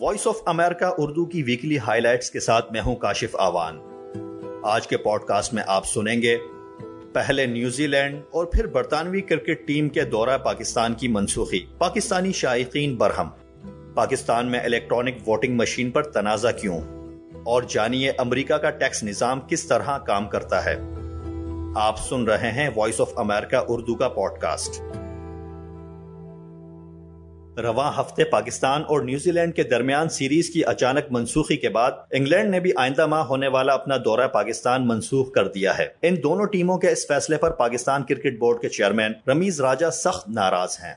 Voice of امریکہ اردو کی weekly high lights کے ساتھ میں ہوں کاشف آوان۔ آج کے پوڈ کاسٹ میں آپ سنیں گے پہلے نیوزی لینڈ اور پھر برطانوی کرکٹ ٹیم کے دورہ پاکستان کی منسوخی۔ پاکستانی شائقین برہم۔ پاکستان میں الیکٹرانک ووٹنگ مشین پر تنازع کیوں؟ اور جانیے امریکہ کا ٹیکس نظام کس طرح کام کرتا ہے۔ آپ سن رہے ہیں وائس آف امریکہ اردو کا پوڈ کاسٹ رواں ہفتے پاکستان اور نیوزی لینڈ کے درمیان سیریز کی اچانک منسوخی کے بعد انگلینڈ نے بھی آئندہ ماہ ہونے والا اپنا دورہ پاکستان منسوخ کر دیا ہے۔ ان دونوں ٹیموں کے اس فیصلے پر پاکستان کرکٹ بورڈ کے چیئرمین رمیز راجہ سخت ناراض ہیں۔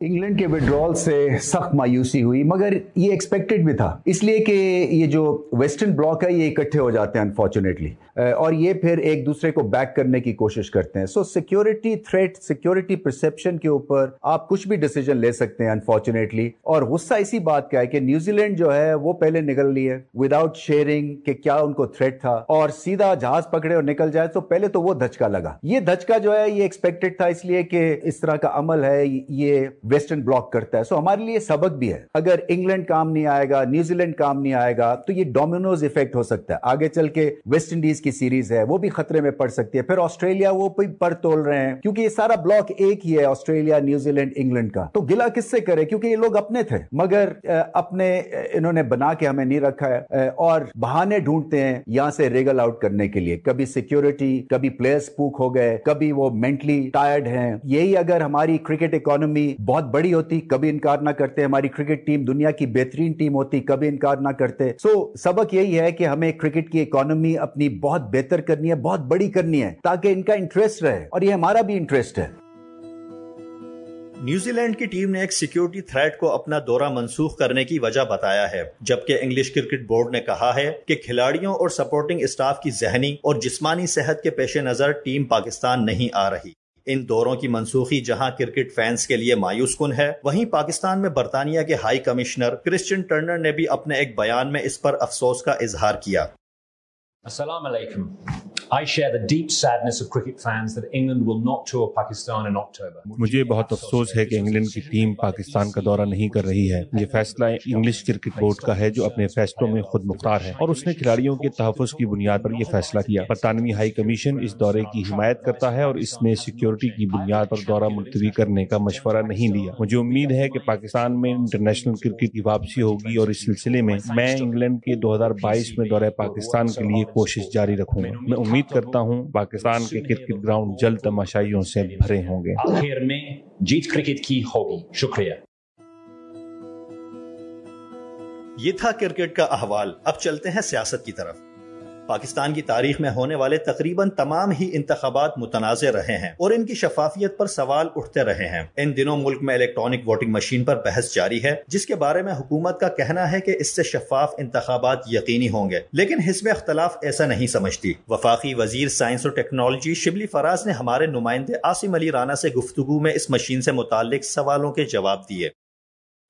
انگلینڈ کے وڈرول سے سخت مایوسی ہوئی، مگر یہ ایکسپیکٹڈ بھی تھا۔ اس لیے کہ یہ جو ویسٹرن بلاک ہے، یہ اکٹھے ہو جاتے ہیں انفارچونیٹلی اور یہ پھر ایک دوسرے کو بیک کرنے کی کوشش کرتے ہیں۔ So security threat security perception کے اوپر آپ کچھ بھی ڈیسیجن لے سکتے ہیں انفارچونیٹلی اور غصہ اسی بات کا ہے کہ نیوزی لینڈ جو ہے، وہ پہلے نکل لی ہے۔ وداؤٹ شیئرنگ کہ کیا ان کو تھریٹ تھا۔ اور سیدھا جہاز پکڑے اور نکل جائے، تو پہلے تو وہ دھچکا لگا۔ یہ دھچکا جو ہے، یہ ایکسپیکٹڈ تھا، اس لیے کہ اس طرح کا عمل ہے، یہ ویسٹرن بلاک کرتا ہے۔ سو ہمارے لیے سبق بھی ہے۔ اگر انگلینڈ کام نہیں آئے گا نیوزی لینڈ کام نہیں آئے گا، تو یہ ڈومینوز افیکٹ ہو سکتا ہے۔ آگے چل کے ویسٹ انڈیز کی سیریز ہے، وہ بھی خطرے میں پڑ سکتی ہے۔ پھر آسٹریلیا وہ بھی پر تول رہے ہیں، کیونکہ یہ سارا بلاک ایک ہی ہے، آسٹریلیا نیوزی لینڈ انگلینڈ کا۔ تو گلا کس سے کرے؟ کیونکہ یہ لوگ اپنے تھے۔ مگر اپنے انہوں نے بنا کے ہمیں نہیں رکھا ہے۔ اور بہانے ڈھونڈتے ہیں یہاں سے ریگل آؤٹ کرنے کے لیے۔ کبھی سیکیورٹی، کبھی پلیئرز پوک ہو گئے، کبھی وہ مینٹلی ٹائرڈ ہیں۔ یہی اگر ہماری کرکٹ اکانومی بہت بڑی ہوتی، کبھی انکار نہ کرتے، ہماری کرکٹ ٹیم دنیا کی بہترین ٹیم ہوتی، کبھی انکار نہ کرتے۔ سو سبق یہی ہے کہ ہمیں کرکٹ کی اکانومی اپنی بہت بہتر کرنی ہے، بہت بڑی کرنی ہے، تاکہ ان کا انٹرسٹ رہے۔ اور یہ ہمارا بھی انٹرسٹ ہے۔ نیوزی لینڈ کی ٹیم نے ایک سیکیورٹی تھریٹ کو اپنا دورہ منسوخ کرنے کی وجہ بتایا ہے۔ جبکہ انگلش کرکٹ بورڈ نے کہا ہے کہ کھلاڑیوں اور سپورٹنگ اسٹاف کی ذہنی اور جسمانی صحت کے پیش نظر ٹیم پاکستان نہیں آ رہی۔ ان دوروں کی منسوخی جہاں کرکٹ فینس کے لیے مایوس کن ہے، وہیں پاکستان میں برطانیہ کے ہائی کمشنر کرسچن ٹرنر نے بھی اپنے ایک بیان میں اس پر افسوس کا اظہار کیا۔ السلام علیکم۔ مجھے بہت افسوس ہے کہ انگلینڈ کی ٹیم پاکستان کا دورہ نہیں کر رہی ہے۔ یہ فیصلہ انگلش کرکٹ بورڈ کا ہے جو اپنے فیصلوں میں خود مختار ہے۔ اور اس نے کھلاڑیوں کے تحفظ کی بنیاد پر یہ فیصلہ کیا۔ برطانوی ہائی کمیشن اس دورے کی حمایت کرتا ہے اور اس نے سیکیورٹی کی بنیاد پر دورہ ملتوی کرنے کا مشورہ نہیں لیا۔ مجھے امید ہے کہ پاکستان میں انٹرنیشنل کرکٹ کی واپسی ہوگی اور اس سلسلے میں میں انگلینڈ کے دو ہزار بائیس میں دورہ پاکستان کے لیے کوشش جاری رکھوں گا۔ میں امید کرتا ہوں پاکستان کے کرکٹ گراؤنڈ جلد تماشائیوں سے بھرے ہوں گے۔ آخر میں جیت کرکٹ کی ہوگی۔ شکریہ۔ یہ تھا کرکٹ کا احوال۔ اب چلتے ہیں سیاست کی طرف۔ پاکستان کی تاریخ میں ہونے والے تقریباً تمام ہی انتخابات متنازع رہے ہیں اور ان کی شفافیت پر سوال اٹھتے رہے ہیں۔ ان دنوں ملک میں الیکٹرانک ووٹنگ مشین پر بحث جاری ہے، جس کے بارے میں حکومت کا کہنا ہے کہ اس سے شفاف انتخابات یقینی ہوں گے۔ لیکن حزب اختلاف ایسا نہیں سمجھتی۔ وفاقی وزیر سائنس اور ٹیکنالوجی شبلی فراز نے ہمارے نمائندے عاصم علی رانا سے گفتگو میں اس مشین سے متعلق سوالوں کے جواب دیے۔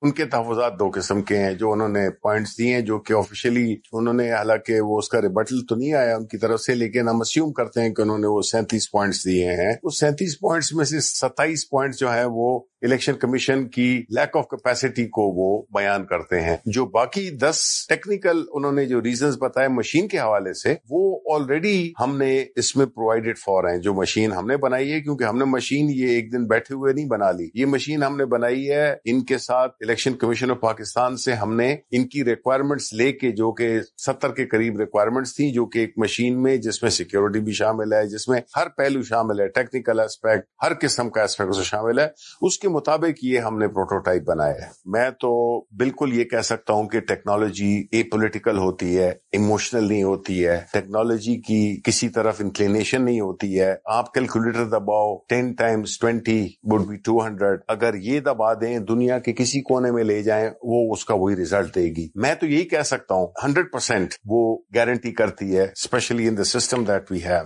ان کے تحفظات دو قسم کے ہیں، جو انہوں نے پوائنٹس دیے ہیں، جو کہ آفیشلی انہوں نے حالانکہ وہ اس کا ریبٹل تو نہیں آیا ان کی طرف سے، لیکن ہم اسیوم کرتے ہیں کہ انہوں نے وہ سینتیس پوائنٹس دیے ہیں۔ اس سینتیس پوائنٹس میں سے ستائیس پوائنٹس جو ہے وہ الیکشن کمیشن کی لیک آف کیپیسٹی کو وہ بیان کرتے ہیں۔ جو باقی دس ٹیکنیکل انہوں نے جو ریزنز بتائے مشین کے حوالے سے، وہ آلریڈی ہم نے اس میں پرووائڈیڈ فار ہیں۔ جو مشین ہم نے بنائی ہے، کیونکہ ہم نے مشین یہ ایک دن بیٹھے ہوئے نہیں بنا لی۔ یہ مشین ہم نے بنائی ہے ان کے ساتھ الیکشن کمیشن آف پاکستان سے ہم نے ان کی ریکوائرمنٹس لے کے جو کہ ستر کے قریب ریکوائرمنٹس تھیں، جو کہ ایک مشین میں، جس میں سیکیورٹی بھی شامل ہے، جس میں ہر پہلو شامل ہے ٹیکنیکل اسپیکٹ ہر قسم کا اسپیکٹ شامل ہے۔ اس کے مطابق یہ ہم نے پروٹوٹائپ بنایا ہے۔ میں تو بالکل یہ کہہ سکتا ہوں کہ ٹیکنالوجی اے پولیٹیکل ہوتی ہے ایموشنل نہیں ہوتی ہے۔ ٹیکنالوجی کی کسی طرف انکلینیشن نہیں ہوتی ہے۔ آپ کیلکولیٹر دباؤ ten times twenty would be two hundred اگر یہ دبا دیں دنیا کے کسی کو کونے میں لے جائیں، وہ اس کا وہی ریزلٹ دے گی۔ میں تو یہی کہہ سکتا ہوں ہنڈریڈ پرسینٹ وہ گارنٹی کرتی ہے especially in the system that we have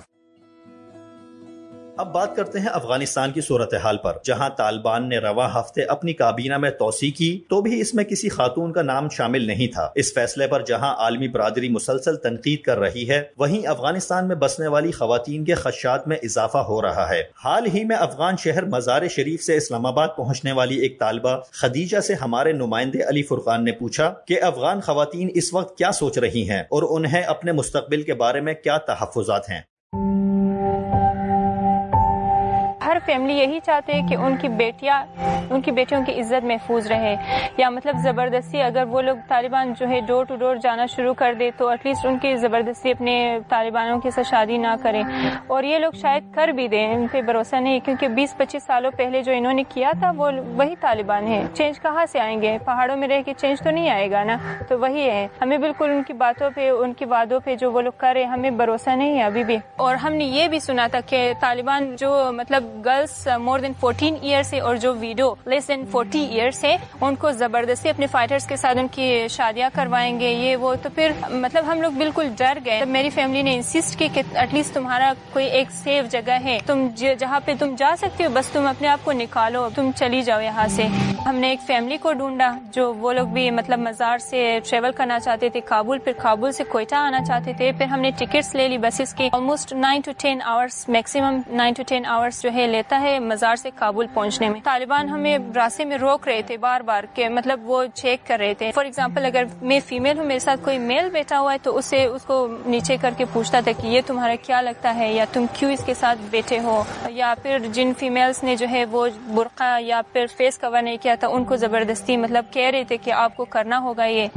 اب بات کرتے ہیں افغانستان کی صورتحال پر۔ جہاں طالبان نے رواں ہفتے اپنی کابینہ میں توسیع کی، تو بھی اس میں کسی خاتون کا نام شامل نہیں تھا۔ اس فیصلے پر جہاں عالمی برادری مسلسل تنقید کر رہی ہے، وہیں افغانستان میں بسنے والی خواتین کے خدشات میں اضافہ ہو رہا ہے۔ حال ہی میں افغان شہر مزار شریف سے اسلام آباد پہنچنے والی ایک طالبہ خدیجہ سے ہمارے نمائندے علی فرقان نے پوچھا کہ افغان خواتین اس وقت کیا سوچ رہی ہیں اور انہیں اپنے مستقبل کے بارے میں کیا تحفظات ہیں۔ فیملی یہی چاہتے ہیں کہ ان کی بیٹیاں، ان کی بیٹیوں کی عزت محفوظ رہے۔ یا مطلب زبردستی اگر وہ لوگ طالبان جو ہے ڈور ٹو ڈور جانا شروع کر دے تو ایٹ لیسٹ ان کی زبردستی اپنے طالبانوں کے ساتھ شادی نہ کریں۔ اور یہ لوگ شاید کر بھی دیں، ان پہ بھروسہ نہیں کیونکہ بیس پچیس سالوں پہلے جو انہوں نے کیا تھا، وہ وہی طالبان ہیں۔ چینج کہاں سے آئیں گے؟ پہاڑوں میں رہ کے چینج تو نہیں آئے گا نا؟ تو وہی ہے ہمیں بالکل ان کی باتوں پہ، ان کی وعدوں پہ جو وہ لوگ کرے ہمیں بھروسہ نہیں ہے ابھی بھی۔ اور ہم نے یہ بھی سنا تھا کہ طالبان جو مطلب girls more than fourteen year سے اور جو ویڈو لیس دین فورٹی ایئر سے ان کو زبردستی اپنے فائٹرز کے ساتھ ان کی شادیاں کروائیں گے یہ وہ تو پھر مطلب ہم لوگ بالکل ڈر گئے میری فیملی نے انسسٹ کی کہ ایٹ لیسٹ تمہارا کوئی ایک سیف جگہ ہے تم جہاں پہ تم جا سکتے ہو بس تم اپنے آپ کو نکالو تم چلی جاؤ یہاں سے ہم نے ایک فیملی کو ڈھونڈا جو وہ لوگ بھی مطلب مزار سے ٹریول کرنا چاہتے تھے کابل پھر کابل سے کوئٹہ آنا چاہتے تھے پھر ہم نے ٹکٹس لے لی بسز کی almost nine to ten hours maximum nine to ten hours جو ہے لیتا ہے مزار سے کابل پہنچنے میں۔ طالبان ہمیں راستے میں روک رہے تھے بار بار کہ مطلب وہ چیک کر رہے تھے۔ فار ایگزامپل اگر میں فیمیل ہوں، میرے ساتھ کوئی میل بیٹھا ہوا ہے تو اسے اس کو نیچے کر کے پوچھتا تھا کہ یہ تمہارا کیا لگتا ہے؟ یا تم کیوں اس کے ساتھ بیٹھے ہو؟ یا پھر جن فیمیلس نے جو ہے وہ برقع یا پھر فیس کور نہیں کیا تھا، ان کو زبردستی مطلب کہہ رہے تھے کہ آپ کو کرنا ہوگا یہ۔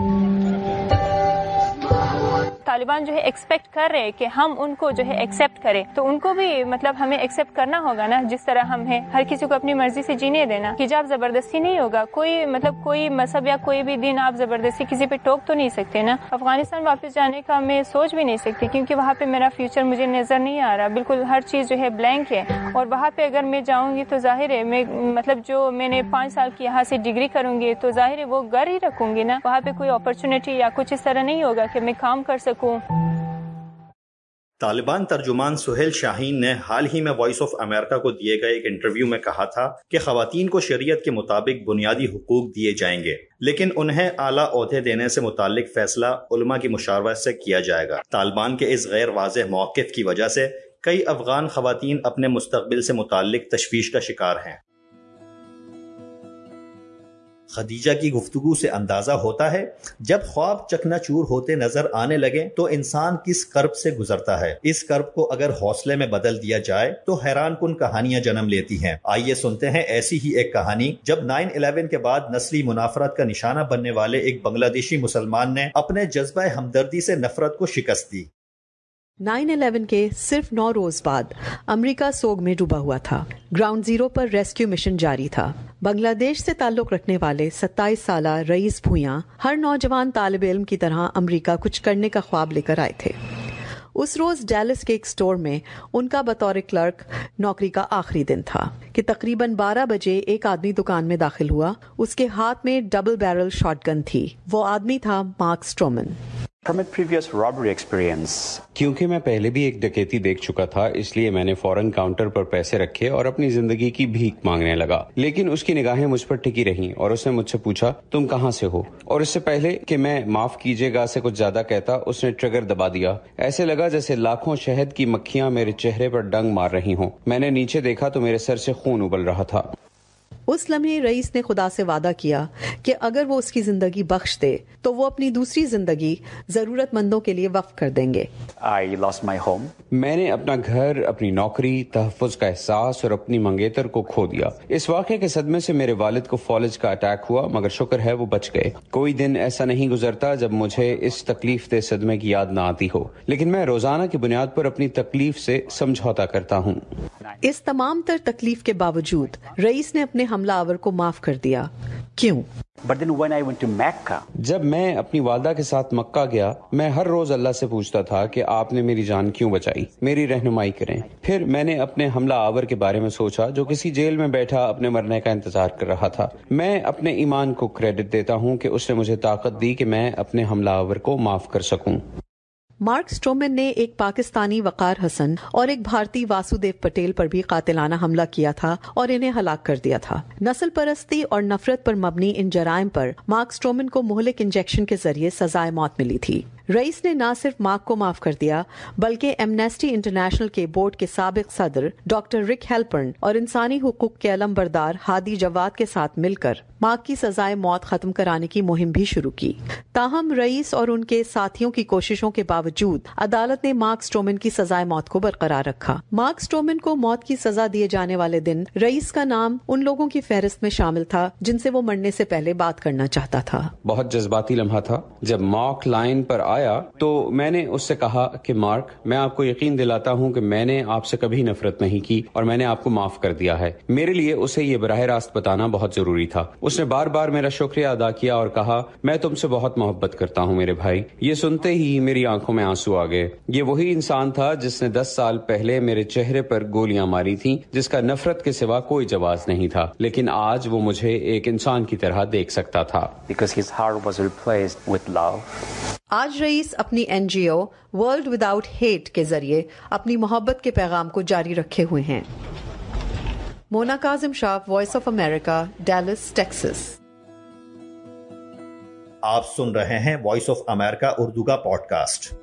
طالبان جو ہے ایکسپیکٹ کر رہے کہ ہم ان کو جو ہے ایکسپٹ کریں، تو ان کو بھی مطلب ہمیں ایکسپٹ کرنا ہوگا نا، جس طرح ہم ہیں۔ ہر کسی کو اپنی مرضی سے جینے دینا۔ حجاب زبردستی نہیں ہوگا۔ کوئی مطلب کوئی مذہب یا کوئی بھی دن آپ زبردستی کسی پہ ٹوک تو نہیں سکتے نا۔ افغانستان واپس جانے کا میں سوچ بھی نہیں سکتی کیونکہ وہاں پہ میرا فیوچر مجھے نظر نہیں آ رہا۔ بالکل ہر چیز جو ہے بلینک ہے۔ اور وہاں پہ اگر میں جاؤں گی تو ظاہر ہے میں مطلب جو میں نے پانچ سال کی یہاں سے ڈگری کروں گی تو ظاہر ہے وہ گھر ہی رکھوں گی نا۔ وہاں پہ کوئی اپرچونیٹی یا کچھ اس طرح نہیں ہوگا کہ میں کام کر سکوں۔ طالبان ترجمان سہیل شاہین نے حال ہی میں وائس آف امریکہ کو دیے گئے ایک انٹرویو میں کہا تھا کہ خواتین کو شریعت کے مطابق بنیادی حقوق دیے جائیں گے، لیکن انہیں اعلیٰ عہدے دینے سے متعلق فیصلہ علماء کی مشاورت سے کیا جائے گا۔ طالبان کے اس غیر واضح موقف کی وجہ سے کئی افغان خواتین اپنے مستقبل سے متعلق تشویش کا شکار ہیں۔ خدیجہ کی گفتگو سے اندازہ ہوتا ہے، جب خواب چکنا چور ہوتے نظر آنے لگے تو انسان کس کرب سے گزرتا ہے۔ اس کرب کو اگر حوصلے میں بدل دیا جائے تو حیران کن کہانیاں جنم لیتی ہیں۔ آئیے سنتے ہیں ایسی ہی ایک کہانی، جب نائن الیون کے بعد نسلی منافرت کا نشانہ بننے والے ایک بنگلہ دیشی مسلمان نے اپنے جذبہ ہمدردی سے نفرت کو شکست دی۔ نائن الیون کے صرف نو روز بعد امریکہ سوگ میں ڈوبا ہوا تھا۔ گراؤنڈ زیرو پر ریسکیو مشن جاری تھا۔ بنگلہ دیش سے تعلق رکھنے والے ستائیس سالہ رئیس بھویاں ہر نوجوان طالب علم کی طرح امریکہ کچھ کرنے کا خواب لے کر آئے تھے۔ اس روز ڈیلس کے ایک سٹور میں ان کا بطور کلرک نوکری کا آخری دن تھا کہ تقریباً بارہ بجے ایک آدمی دکان میں داخل ہوا۔ اس کے ہاتھ میں ڈبل بیرل شاٹ گن تھی۔ وہ آدمی تھا مارک اسٹرومن کیونکہ میں پہلے بھی ایک ڈکیتی دیکھ چکا تھا، اس لیے میں نے فوراً کاؤنٹر پر پیسے رکھے اور اپنی زندگی کی بھیک مانگنے لگا۔ لیکن اس کی نگاہیں مجھ پر ٹکی رہی اور اس نے مجھ سے پوچھا، تم کہاں سے ہو؟ اور اس سے پہلے کہ میں معاف کیجیے گا سے کچھ زیادہ کہتا، اس نے ٹریگر دبا دیا۔ ایسے لگا جیسے لاکھوں شہد کی مکھیاں میرے چہرے پر ڈنگ مار رہی ہوں۔ میں نے نیچے دیکھا تو میرے سر سے خون ابل رہا تھا۔ اس لمحے رئیس نے خدا سے وعدہ کیا کہ اگر وہ اس کی زندگی بخش دے تو وہ اپنی دوسری زندگی ضرورت مندوں کے لیے وقف کر دیں گے۔ میں نے اپنا گھر اپنی نوکری تحفظ کا احساس اور اپنی منگیتر کو کھو دیا۔ اس واقعے کے صدمے سے میرے والد کو فالج کا اٹیک ہوا مگر شکر ہے وہ بچ گئے۔ کوئی دن ایسا نہیں گزرتا جب مجھے اس تکلیف دہ صدمے کی یاد نہ آتی ہو۔ لیکن میں روزانہ کی بنیاد پر اپنی تکلیف سے سمجھوتا کرتا ہوں۔ اس تمام تر تکلیف کے باوجود رئیس نے اپنے حملہ آور کو معاف کر دیا۔ کیوں؟ جب میں اپنی والدہ کے ساتھ مکہ گیا میں ہر روز اللہ سے پوچھتا تھا کہ آپ نے میری جان کیوں بچائی؟ میری رہنمائی کریں۔ پھر میں نے اپنے حملہ آور کے بارے میں سوچا جو کسی جیل میں بیٹھا اپنے مرنے کا انتظار کر رہا تھا۔ میں اپنے ایمان کو کریڈٹ دیتا ہوں کہ اس نے مجھے طاقت دی کہ میں اپنے حملہ آور کو معاف کر سکوں۔ مارک سٹرومن نے ایک پاکستانی وقار حسن اور ایک بھارتی واسودیو پٹیل پر بھی قاتلانہ حملہ کیا تھا اور انہیں ہلاک کر دیا تھا۔ نسل پرستی اور نفرت پر مبنی ان جرائم پر مارک اسٹرومن کو مہلک انجیکشن کے ذریعے سزائے موت ملی تھی۔ رئیس نے نہ صرف مارک کو معاف کر دیا، بلکہ ایمنیسٹی انٹرنیشنل کے بورڈ کے سابق صدر ڈاکٹر رک ہیلپرن اور انسانی حقوق کے علم بردار ہادی جواد کے ساتھ مل کر مارک کی سزائے موت ختم کرانے کی مہم بھی شروع کی۔ تاہم، رئیس اور ان کے ساتھیوں کی کوششوں کے باوجود عدالت نے مارک اسٹرومن کی سزائے موت کو برقرار رکھا۔ مارک اسٹرومن کو موت کی سزا دیے جانے والے دن رئیس کا نام ان لوگوں کی فہرست میں شامل تھا جن سے وہ مرنے سے پہلے بات کرنا چاہتا تھا۔ بہت جذباتی لمحہ تھا جب مارک لائن پر آیا تو میں نے اس سے کہا کہ مارک میں آپ کو یقین دلاتا ہوں کہ میں نے آپ سے کبھی نفرت نہیں کی اور میں نے آپ کو معاف کر دیا ہے۔ میرے لیے اسے یہ براہ راست بتانا بہت ضروری تھا۔ اس نے بار بار میرا شکریہ ادا کیا اور کہا میں تم سے بہت محبت کرتا ہوں میرے بھائی۔ یہ سنتے ہی میری آنکھوں میں آنسو آ گئے۔ یہ وہی انسان تھا جس نے دس سال پہلے میرے چہرے پر گولیاں ماری تھیں جس کا نفرت کے سوا کوئی جواز نہیں تھا۔ لیکن آج وہ مجھے ایک انسان کی طرح دیکھ سکتا تھا۔ آج رئیس اپنی N G O World Without Hate کے ذریعے اپنی محبت کے پیغام کو جاری رکھے ہوئے ہیں۔ Mona Kazim Shah Voice of America Dallas Texas آپ سن رہے ہیں وائس آف امریکہ اردو کا پوڈ کاسٹ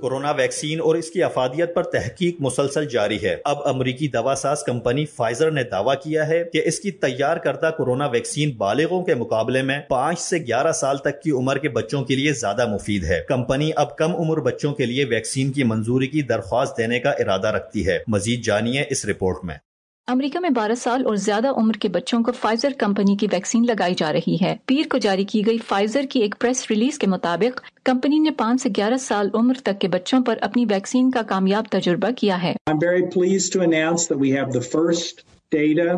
کورونا ویکسین اور اس کی افادیت پر تحقیق مسلسل جاری ہے۔ اب امریکی دوا ساز کمپنی فائزر نے دعویٰ کیا ہے کہ اس کی تیار کردہ کورونا ویکسین بالغوں کے مقابلے میں پانچ سے گیارہ سال تک کی عمر کے بچوں کے لیے زیادہ مفید ہے۔ کمپنی اب کم عمر بچوں کے لیے ویکسین کی منظوری کی درخواست دینے کا ارادہ رکھتی ہے۔ مزید جانیے اس رپورٹ میں۔ امریکہ میں بارہ سال اور زیادہ عمر کے بچوں کو فائزر کمپنی کی ویکسین لگائی جا رہی ہے۔ پیر کو جاری کی گئی فائزر کی ایک پریس ریلیز کے مطابق، کمپنی نے پانچ سے گیارہ سال عمر تک کے بچوں پر اپنی ویکسین کا کامیاب تجربہ کیا ہے۔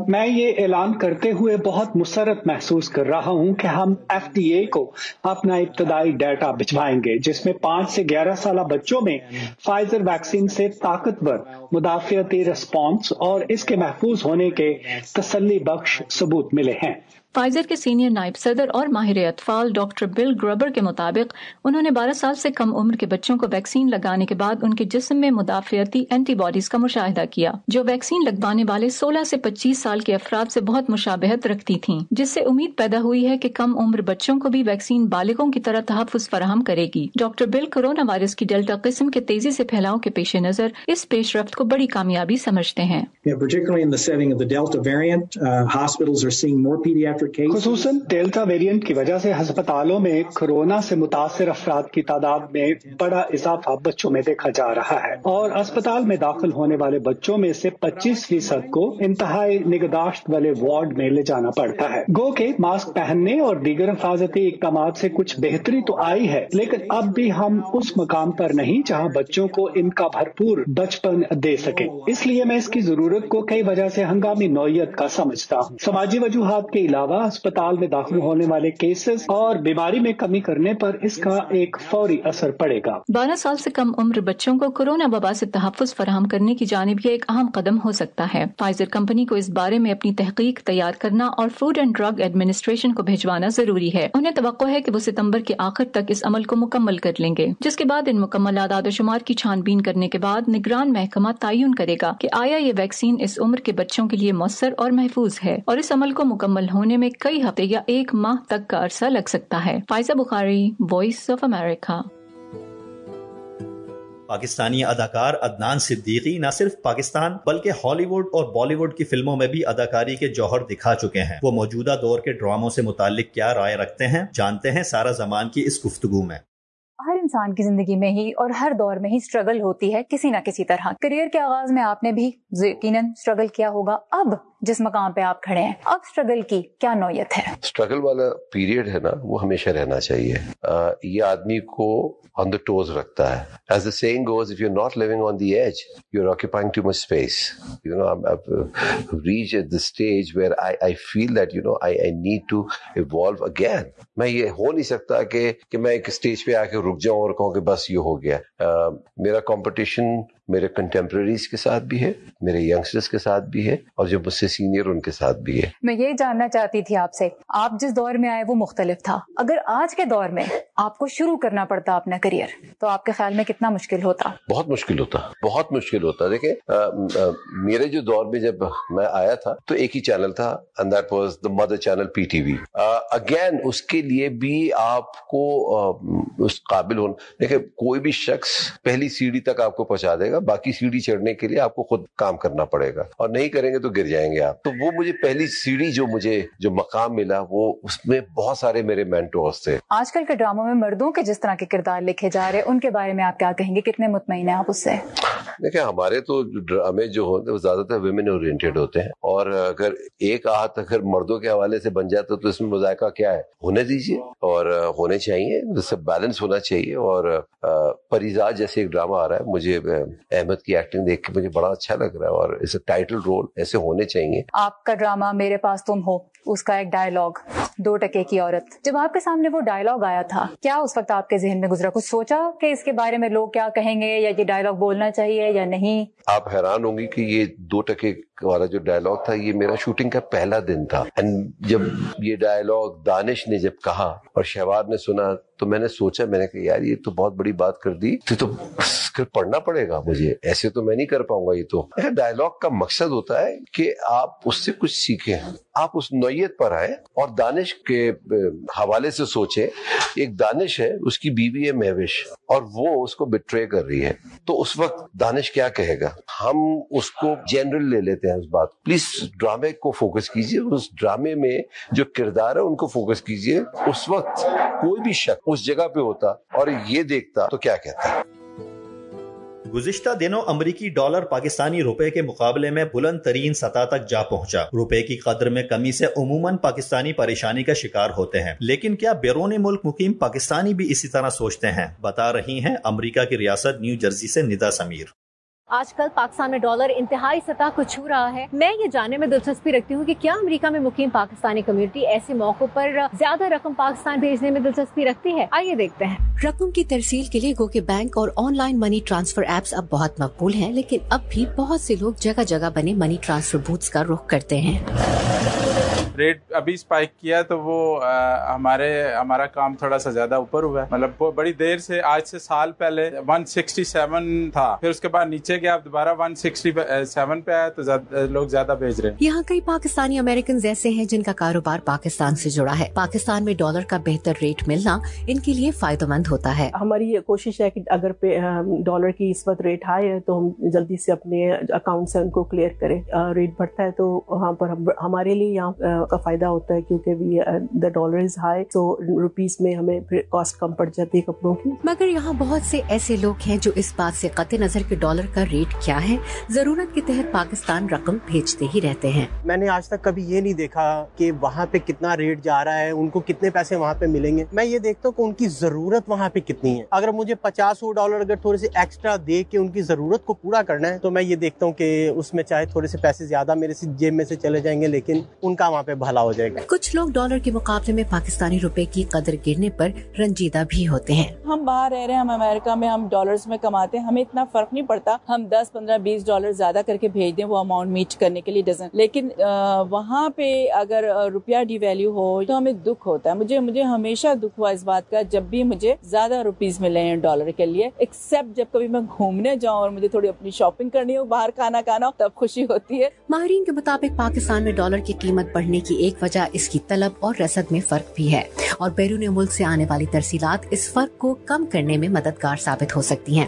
میں یہ اعلان کرتے ہوئے بہت مسرت محسوس کر رہا ہوں کہ ہم ایف ڈی اے کو اپنا ابتدائی ڈیٹا بھجوائیں گے، جس میں پانچ سے گیارہ سالہ بچوں میں فائزر ویکسین سے طاقتور مدافعتی رسپانس اور اس کے محفوظ ہونے کے تسلی بخش ثبوت ملے ہیں۔ فائزر کے سینئر نائب صدر اور ماہر اطفال ڈاکٹر بل گربر کے مطابق، انہوں نے بارہ سال سے کم عمر کے بچوں کو ویکسین لگانے کے بعد ان کے جسم میں مدافعتی اینٹی باڈیز کا مشاہدہ کیا، جو ویکسین لگوانے والے سولہ سے پچیس سال کے افراد سے بہت مشابہت رکھتی تھیں، جس سے امید پیدا ہوئی ہے کہ کم عمر بچوں کو بھی ویکسین بالغوں کی طرح تحفظ فراہم کرے گی۔ ڈاکٹر بل کورونا وائرس کی ڈیلٹا قسم کے تیزی سے پھیلاؤ کے پیش نظر اس پیش رفت کو بڑی کامیابی سمجھتے ہیں۔ خصوصاً ڈیلٹا ویریئنٹ کی وجہ سے ہسپتالوں میں کورونا سے متاثر افراد کی تعداد میں بڑا اضافہ بچوں میں دیکھا جا رہا ہے۔ اور اسپتال میں داخل ہونے والے بچوں میں سے پچیس فیصد کو انتہائی نگہداشت والے وارڈ میں لے جانا پڑتا ہے۔ گو کے ماسک پہننے اور دیگر حفاظتی اقدامات سے کچھ بہتری تو آئی ہے، لیکن اب بھی ہم اس مقام پر نہیں جہاں بچوں کو ان کا بھرپور بچپن دے سکے۔ اس لیے میں اس کی ضرورت کو کئی وجہ سے ہنگامی نوعیت کا سمجھتا ہوں۔ سماجی وجوہات کے علاوہ اسپتال میں داخل ہونے والے کیسز اور بیماری میں کمی کرنے پر اس کا ایک فوری اثر پڑے گا۔ بارہ سال سے کم عمر بچوں کو کورونا وبا سے تحفظ فراہم کرنے کی جانب یہ ایک اہم قدم ہو سکتا ہے۔ فائزر کمپنی کو اس بارے میں اپنی تحقیق تیار کرنا اور فوڈ اینڈ ڈرگ ایڈمنسٹریشن کو بھجوانا ضروری ہے۔ انہیں توقع ہے کہ وہ ستمبر کے آخر تک اس عمل کو مکمل کر لیں گے، جس کے بعد ان مکمل اعداد و شمار کی چھان بین کرنے کے بعد نگران محکمہ تعین کرے گا کہ آیا یہ ویکسین اس عمر کے بچوں کے لیے مؤثر اور محفوظ ہے اور اس عمل کو مکمل ہونے میں کئی ہفتے یا ایک ماہ تک کا عرصہ لگ سکتا ہے۔ Faiza Bukhari Voice of America Pakistani اداکار ادنان صدیقی نہ صرف پاکستان بلکہ ہالی ووڈ اور بالی ووڈ کی فلموں میں بھی اداکاری کے جوہر دکھا چکے ہیں۔ وہ موجودہ دور کے ڈراموں سے متعلق کیا رائے رکھتے ہیں جانتے ہیں سارا زمان کی اس گفتگو میں۔ ہر انسان کی زندگی میں ہی اور ہر دور میں ہی اسٹرگل ہوتی ہے کسی نہ کسی طرح۔ کریئر کے آغاز میں آپ نے بھی یقیناً اسٹرگل کیا ہوگا۔ اب جس مقام پہ آپ کھڑے ہیں، اب اسٹرگل کی کیا نوعیت ہے؟ اسٹرگل والا پیریڈ ہے نا، وہ ہمیشہ رہنا چاہیے۔ یہ آدمی کو آن دا ٹوز رکھتا ہے۔ As the saying goes if you not living on the edge you are occupying too much space you know reach at the stage where I I feel that you know I I need to evolve again میں یہ ہو نہیں سکتا کہ کہ میں ایک stage پہ آ کے رک جاؤں۔ اور کہوں کہ بس یہ ہو گیا۔ میرا کمپٹیشن میرے کنٹمپریریز کے ساتھ بھی ہے میرے ینگسٹرز کے ساتھ بھی ہے اور جو مجھ سے سینئر ان کے ساتھ بھی ہے۔ میں یہ جاننا چاہتی تھی آپ سے آپ جس دور میں آئے وہ مختلف تھا۔ اگر آج کے دور میں آپ کو شروع کرنا پڑتا اپنا کریئر تو آپ کے خیال میں کتنا مشکل ہوتا؟ بہت مشکل ہوتا بہت مشکل ہوتا۔ دیکھیں میرے جو دور میں جب میں آیا تھا تو ایک ہی چینل تھا mother channel P T V again اس کے لیے بھی آپ کو اس قابل ہونا دیکھیں کوئی بھی شخص پہلی سیڑھی تک آپ کو پہنچا دے گا باقی سیڑھی چڑھنے کے لیے آپ کو خود کام کرنا پڑے گا۔ اور نہیں کریں گے تو گر جائیں گے آپ۔ تو وہ مجھے پہلی سیڑھی جو مجھے جو مقام ملا وہ اس میں بہت سارے میرے مینٹورس تھے۔ آج کل کے ڈراموں میں مردوں کے جس طرح کے کردار لکھے جا رہے ان کے بارے میں آپ کیا کہیں گے؟ کتنے مطمئن ہیں آپ اس سے؟ دیکھیں ہمارے تو ڈرامے جو ہوتے ہیں وہ زیادہ تر ویمن اورینٹیڈ ہوتے ہیں۔ اور اگر ایک آہت اگر مردوں کے حوالے سے بن جاتا تو اس میں مذائقہ کیا ہے؟ ہونے دیجیے اور ہونے چاہیے جس سے بیلنس ہونا چاہیے اور پریزاد جیسے ایک ڈرامہ آ رہا ہے مجھے احمد کی ایکٹنگ دیکھ کے مجھے بڑا اچھا لگ رہا ہے اور اسے ٹائٹل رول ایسے ہونے چاہیے۔ آپ کا ڈرامہ میرے پاس تم ہو اس کا ایک ڈائلگ دو ٹکے کی عورت۔ جب آپ کے سامنے وہ ڈائلگ آیا تھا کیا اس وقت آپ کے ذہن میں گزرا؟ کچھ سوچا کہ اس کے بارے میں لوگ کیا کہیں گے یا یہ ڈائلگ بولنا چاہیے یا نہیں؟ آپ حیران ہوں گی کہ یہ دو ٹکے والا جو ڈائلگ تھا، یہ میرا شوٹنگ کا پہلا دن تھا۔ اینڈ جب یہ ڈائلگ دانش نے جب کہا اور شہباد نے سنا تو میں نے سوچا، میں نے کہا، یار، یہ تو بہت بڑی بات کر دی۔ تو پڑھنا پڑے گا مجھے۔ ایسے تو میں نہیں کر پاؤں گا یہ تو۔ اچھا، ڈائلگ کا مقصد ہوتا ہے کہ آپ اس سے کچھ سیکھیں۔ آپ اس نوعیت پر آئے اور دانش کے حوالے سے سوچیں۔ ایک دانش ہے، اس کی بیوی ہے مہوش اور وہ اس کو بٹرے کر رہی ہے۔ تو اس وقت دانش کیا کہے گا؟ ہم اس کو جنرل لے لیتے ہیں اس بات۔ پلیز ڈرامے کو فوکس کیجیے۔ اس ڈرامے میں جو کردار ہے، ان کو فوکس کیجیے۔ اس وقت کوئی بھی شک اس جگہ پہ ہوتا اور یہ دیکھتا تو کیا کہتا؟ گزشتہ دنوں امریکی ڈالر پاکستانی روپے کے مقابلے میں بلند ترین سطح تک جا پہنچا۔ روپے کی قدر میں کمی سے عموماً پاکستانی پریشانی کا شکار ہوتے ہیں۔ لیکن کیا بیرونی ملک مقیم پاکستانی بھی اسی طرح سوچتے ہیں؟ بتا رہی ہیں امریکہ کی ریاست نیو جرسی سے ندا سمیر۔ آج کل پاکستان میں ڈالر انتہائی سطح کو چھو رہا ہے۔ میں یہ جاننے میں دلچسپی رکھتی ہوں کہ کیا امریکہ میں مقیم پاکستانی کمیونٹی ایسے موقع پر زیادہ رقم پاکستان بھیجنے میں دلچسپی رکھتی ہے؟ آئیے دیکھتے ہیں۔ رقم کی ترسیل کے لیے گو کے بینک اور online money transfer apps اب بہت مقبول ہیں، لیکن اب بھی بہت سے لوگ جگہ جگہ بنے منی ٹرانسفر بوتھ کا رخ کرتے ہیں۔ ریٹ ابھی اسپائک کیا تو وہ ہمارے ہمارا کام تھوڑا سا زیادہ اوپر ہوا ہے۔ مطلب بڑی دیر سے آج سے سال پہلے 167 تھا۔ پھر اس کے بعد نیچے گیا دوبارہ 167 پہ آیا تو لوگ زیادہ بھیج رہے ہیں۔ یہاں کئی پاکستانی امریکن ایسے ہیں جن کا کاروبار پاکستان سے جڑا ہے۔ پاکستان میں ڈالر کا بہتر ریٹ ملنا ان کے لیے فائدہ مند ہوتا ہے۔ ہماری یہ کوشش ہے کہ اگر ڈالر کی اس وقت ریٹ ہائی ہے تو ہم جلدی سے اپنے اکاؤنٹ سے ان کو کلیئر کریں۔ ریٹ بڑھتا ہے تو وہاں پر ہمارے لیے یہاں کا فائدہ ہوتا ہے کیونکہ دا ڈالر از ہائی تو روپیز میں ہمیں کاسٹ کم پڑ جاتی ہے کپڑوں کی. مگر یہاں بہت سے ایسے لوگ ہیں جو اس بات سے قطع نظر کے ڈالر کا ریٹ کیا ہے. ضرورت کے تحت پاکستان رقم بھیجتے ہی رہتے ہیں. میں نے آج تک کبھی یہ نہیں دیکھا کہ وہاں پہ کتنا ریٹ جا رہا ہے ان کو کتنے پیسے وہاں پہ ملیں گے. میں یہ دیکھتا ہوں کہ ان کی ضرورت وہاں پہ کتنی ہے. اگر مجھے پچاس سو ڈالر اگر تھوڑے سے ایکسٹرا دے کے ان کی ضرورت کو پورا کرنا ہے تو میں یہ دیکھتا ہوں کہ اس میں چاہے تھوڑے سے پیسے زیادہ میرے سے جیب میں سے چلے جائیں گے لیکن ان کا وہاں پہ بھلا ہو جائے گا۔ کچھ لوگ ڈالر کے مقابلے میں پاکستانی روپے کی قدر گرنے پر رنجیدہ بھی ہوتے ہیں۔ ہم باہر رہ رہے ہیں ہم امریکہ میں ہم ڈالرز میں کماتے ہیں ہمیں اتنا فرق نہیں پڑتا۔ ہم دس پندرہ بیس ڈالر زیادہ کر کے بھیج دیں وہ اماؤنٹ میٹ کرنے کے لیے ڈزن لیکن وہاں پہ اگر روپیہ ڈی ویلو ہو تو ہمیں دکھ ہوتا ہے۔ مجھے مجھے ہمیشہ دکھ ہوا اس بات کا جب بھی مجھے زیادہ روپیز ملے ہیں ڈالر کے لیے۔ ایکسپٹ جب کبھی میں گھومنے جاؤں اور مجھے تھوڑی اپنی شاپنگ کرنی ہو باہر کھانا کھانا ہو تب خوشی ہوتی ہے۔ ماہرین کے مطابق پاکستان میں ڈالر کی قیمت بڑھنے کی ایک وجہ اس کی طلب اور رسد میں فرق بھی ہے۔ اور بیرون ملک سے آنے والی ترسیلات اس فرق کو کم کرنے میں مددگار ثابت ہو سکتی ہیں۔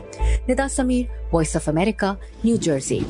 Nida Sameer Voice of America New Jersey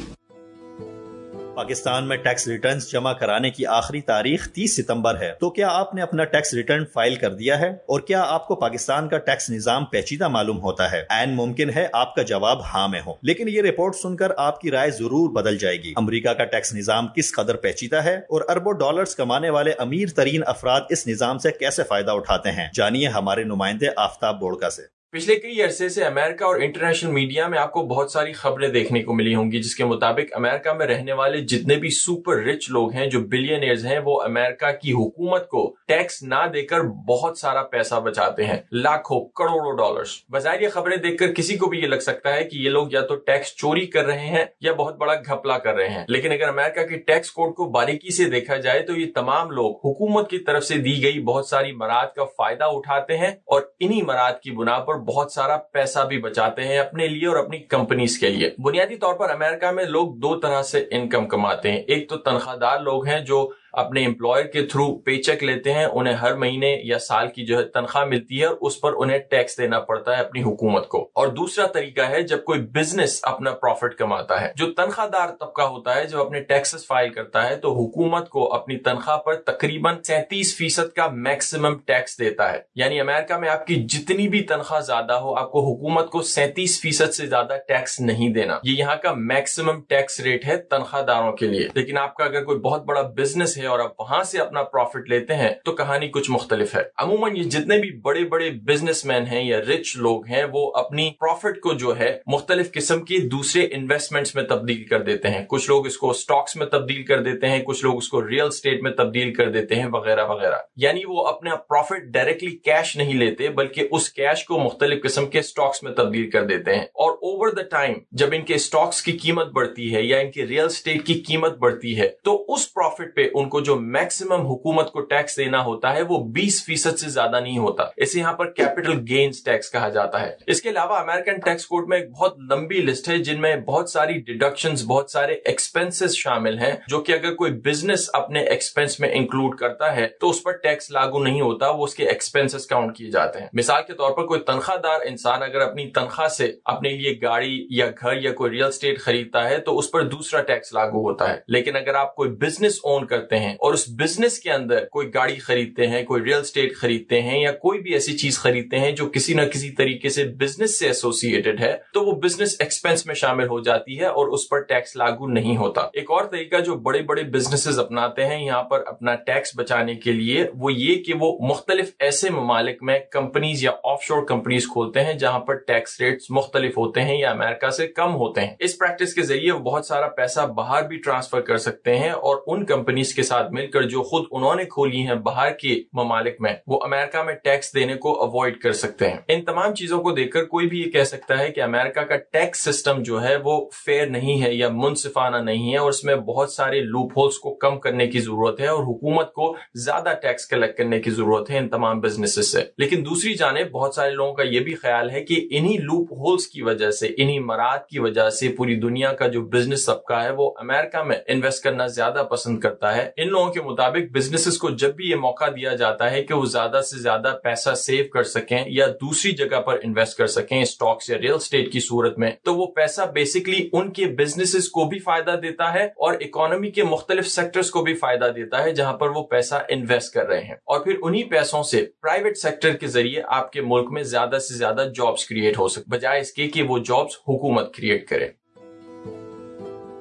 Pakistan میں ٹیکس ریٹرنز جمع کرانے کی آخری تاریخ تیس ستمبر ہے۔ تو کیا آپ نے اپنا ٹیکس ریٹرن فائل کر دیا ہے؟ اور کیا آپ کو پاکستان کا ٹیکس نظام پیچیدہ معلوم ہوتا ہے؟ این، ممکن ہے آپ کا جواب ہاں میں ہو۔ لیکن یہ رپورٹ سن کر آپ کی رائے ضرور بدل جائے گی۔ امریکہ کا ٹیکس نظام کس قدر پیچیدہ ہے اور اربوں ڈالرز کمانے والے امیر ترین افراد اس نظام سے کیسے فائدہ اٹھاتے ہیں؟ جانیے ہمارے نمائندے آفتاب بوڑکا سے۔ پچھلے کئی عرصے سے امریکہ اور انٹرنیشنل میڈیا میں آپ کو بہت ساری خبریں دیکھنے کو ملی ہوں گی، جس کے مطابق امریکہ میں رہنے والے جتنے بھی سپر رچ لوگ ہیں، جو بلینئرز ہیں، وہ امریکہ کی حکومت کو ٹیکس نہ دے کر بہت سارا پیسہ بچاتے ہیں، لاکھوں کروڑوں ڈالرز بظاہر یہ خبریں دیکھ کر کسی کو بھی یہ لگ سکتا ہے کہ یہ لوگ یا تو ٹیکس چوری کر رہے ہیں یا بہت بڑا گھپلا کر رہے ہیں۔ لیکن اگر امریکہ کے ٹیکس کوڈ کو باریکی سے دیکھا جائے تو یہ تمام لوگ حکومت کی طرف سے دی گئی بہت ساری مراد کا فائدہ اٹھاتے ہیں اور انہی مراد کی بنا پر بہت سارا پیسہ بھی بچاتے ہیں اپنے لیے اور اپنی کمپنیز کے لیے۔ بنیادی طور پر امریکہ میں لوگ دو طرح سے انکم کماتے ہیں۔ ایک تو تنخواہ دار لوگ ہیں جو اپنے امپلائر کے تھرو پے چیک لیتے ہیں، انہیں ہر مہینے یا سال کی جو ہے تنخواہ ملتی ہے اور اس پر انہیں ٹیکس دینا پڑتا ہے اپنی حکومت کو۔ اور دوسرا طریقہ ہے، جب کوئی بزنس اپنا پروفٹ کماتا ہے۔ جو تنخواہ دار طبقہ ہوتا ہے، جب اپنے ٹیکسز فائل کرتا ہے، تو حکومت کو اپنی تنخواہ پر تقریباً سینتیس فیصد کا میکسیمم ٹیکس دیتا ہے۔ یعنی امریکہ میں آپ کی جتنی بھی تنخواہ زیادہ ہو، آپ کو حکومت کو سینتیس فیصد سے زیادہ ٹیکس نہیں دینا۔ یہ یہاں کا میکسیمم ٹیکس ریٹ ہے تنخواہ داروں کے لیے۔ لیکن آپ کا اگر کوئی بہت بڑا بزنس ہے ہے اور آپ وہاں سے اپنا پروفٹ لیتے ہیں، تو کہانی کچھ مختلف ہے۔ عموماً یہ جتنے بھی بڑے بڑے بزنس مین ہیں یا رچ لوگ ہیں، وہ اپنی پروفٹ کو جو ہے مختلف قسم کی دوسرے انویسٹمنٹس میں تبدیل کر دیتے ہیں۔ کچھ لوگ اس کو سٹاکس میں تبدیل کر دیتے ہیں، کچھ لوگ اس کو ریئل اسٹیٹ میں تبدیل کر دیتے ہیں، وغیرہ وغیرہ۔ یعنی وہ اپنا پروفٹ ڈائریکٹلی کیش نہیں لیتے، بلکہ اس کیش کو مختلف قسم کے سٹاکس میں تبدیل کر دیتے ہیں۔ اور اوور دا ٹائم جب ان کے سٹاکس کی قیمت بڑھتی ہے یا ان کے ریئل اسٹیٹ کی قیمت بڑھتی ہے، تو اس پروفٹ پہ ان کو جو میکسیمم حکومت کو ٹیکس دینا ہوتا ہے وہ بیس فیصد سے زیادہ نہیں ہوتا۔ اسے یہاں پر کیپٹل گینز ٹیکس کہا جاتا ہے۔ اس کے علاوہ امیرکن ٹیکس کوڈ میں ایک بہت لمبی لسٹ ہے جن میں بہت ساری ڈیڈکشن بہت سارے ایکسپینس شامل ہیں، جو کہ اگر کوئی بزنس اپنے ایکسپینس میں انکلوڈ کرتا ہے تو اس پر ٹیکس لاگو نہیں ہوتا، وہ اس کے ایکسپینس کاؤنٹ کیے جاتے ہیں۔ مثال کے طور پر کوئی تنخواہ دار انسان اگر اپنی تنخواہ سے اپنے لیے گاڑی یا گھر یا کوئی ریئل اسٹیٹ خریدتا ہے تو اس پر دوسرا ٹیکس لاگو ہوتا ہے۔ لیکن اگر آپ کوئی بزنس اون کرتے ہیں ہیں اور اس بزنس کے اندر کوئی گاڑی خریدتے ہیں، کوئی ریئل اسٹیٹ خریدتے ہیں یا کوئی بھی ایسی چیز خریدتے ہیں جو کسی نہ کسی طریقے سے بزنس سے ایسوسیٹڈ ہے، تو وہ بزنس ایکسپینس میں شامل ہو جاتی ہے اور اس پر ٹیکس لاگو نہیں ہوتا۔ ایک اور طریقہ جو بڑے بڑے بزنس اپناتے ہیں یہاں پر اپنا ٹیکس بچانے کے لیے، وہ یہ کہ وہ مختلف ایسے ممالک میں کمپنیز یا آف شور کمپنیز کھولتے ہیں جہاں پر ٹیکس ریٹس مختلف ہوتے ہیں یا امریکہ سے کم ہوتے ہیں۔ اس پریکٹس کے ذریعے وہ بہت سارا پیسہ باہر بھی ٹرانسفر کر سکتے ہیں اور ان کمپنیز کے ساتھ ساتھ مل کر جو خود انہوں نے کھولی ہیں باہر کے ممالک میں، وہ امریکہ میں ٹیکس دینے کو اوائڈ کر سکتے ہیں۔ ان تمام چیزوں کو دیکھ کر کوئی بھی یہ کہہ سکتا ہے کہ امریکہ کا ٹیکس سسٹم جو ہے وہ فیئر نہیں ہے یا منصفانہ نہیں ہے اور اس میں بہت سارے لوپ ہولس کو کم کرنے کی ضرورت ہے اور حکومت کو زیادہ ٹیکس کلیکٹ کرنے کی ضرورت ہے ان تمام بزنس سے۔ لیکن دوسری جانب، بہت سارے لوگوں کا یہ بھی خیال ہے کہ انہی لوپ ہولس کی وجہ سے، انہی مراد کی وجہ سے پوری دنیا کا جو بزنس طبقہ ہے، وہ امریکہ میں انویسٹ کرنا زیادہ پسند کرتا ہے۔ ان لوگوں کے مطابق بزنس کو جب بھی یہ موقع دیا جاتا ہے کہ وہ زیادہ سے زیادہ پیسہ سیو کر سکیں یا دوسری جگہ پر انویسٹ کر سکیں اسٹاکس یا ریئل اسٹیٹ کی صورت میں، تو وہ پیسہ بیسکلی ان کے بزنس کو بھی فائدہ دیتا ہے اور اکانومی کے مختلف سیکٹرز کو بھی فائدہ دیتا ہے جہاں پر وہ پیسہ انویسٹ کر رہے ہیں۔ اور پھر انہی پیسوں سے پرائیویٹ سیکٹر کے ذریعے آپ کے ملک میں زیادہ سے زیادہ جابس کریٹ ہو سکتے بجائے اس کے کہ وہ جابس حکومت کریٹ کرے۔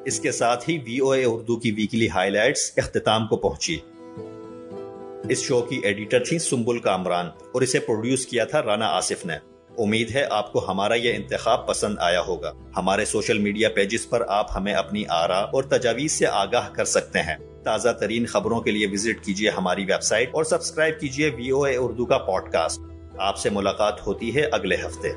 اس کے ساتھ ہی وی او اے اردو کی ویکلی ہائی لائٹس اختتام کو پہنچی۔ اس شو کی ایڈیٹر تھی سمبل کامران اور اسے پروڈیوس کیا تھا رانا آصف نے۔ امید ہے آپ کو ہمارا یہ انتخاب پسند آیا ہوگا۔ ہمارے سوشل میڈیا پیجز پر آپ ہمیں اپنی آرا اور تجاویز سے آگاہ کر سکتے ہیں۔ تازہ ترین خبروں کے لیے وزٹ کیجیے ہماری ویب سائٹ اور سبسکرائب کیجیے وی او اے اردو کا پوڈ کاسٹ آپ سے ملاقات ہوتی ہے اگلے ہفتے۔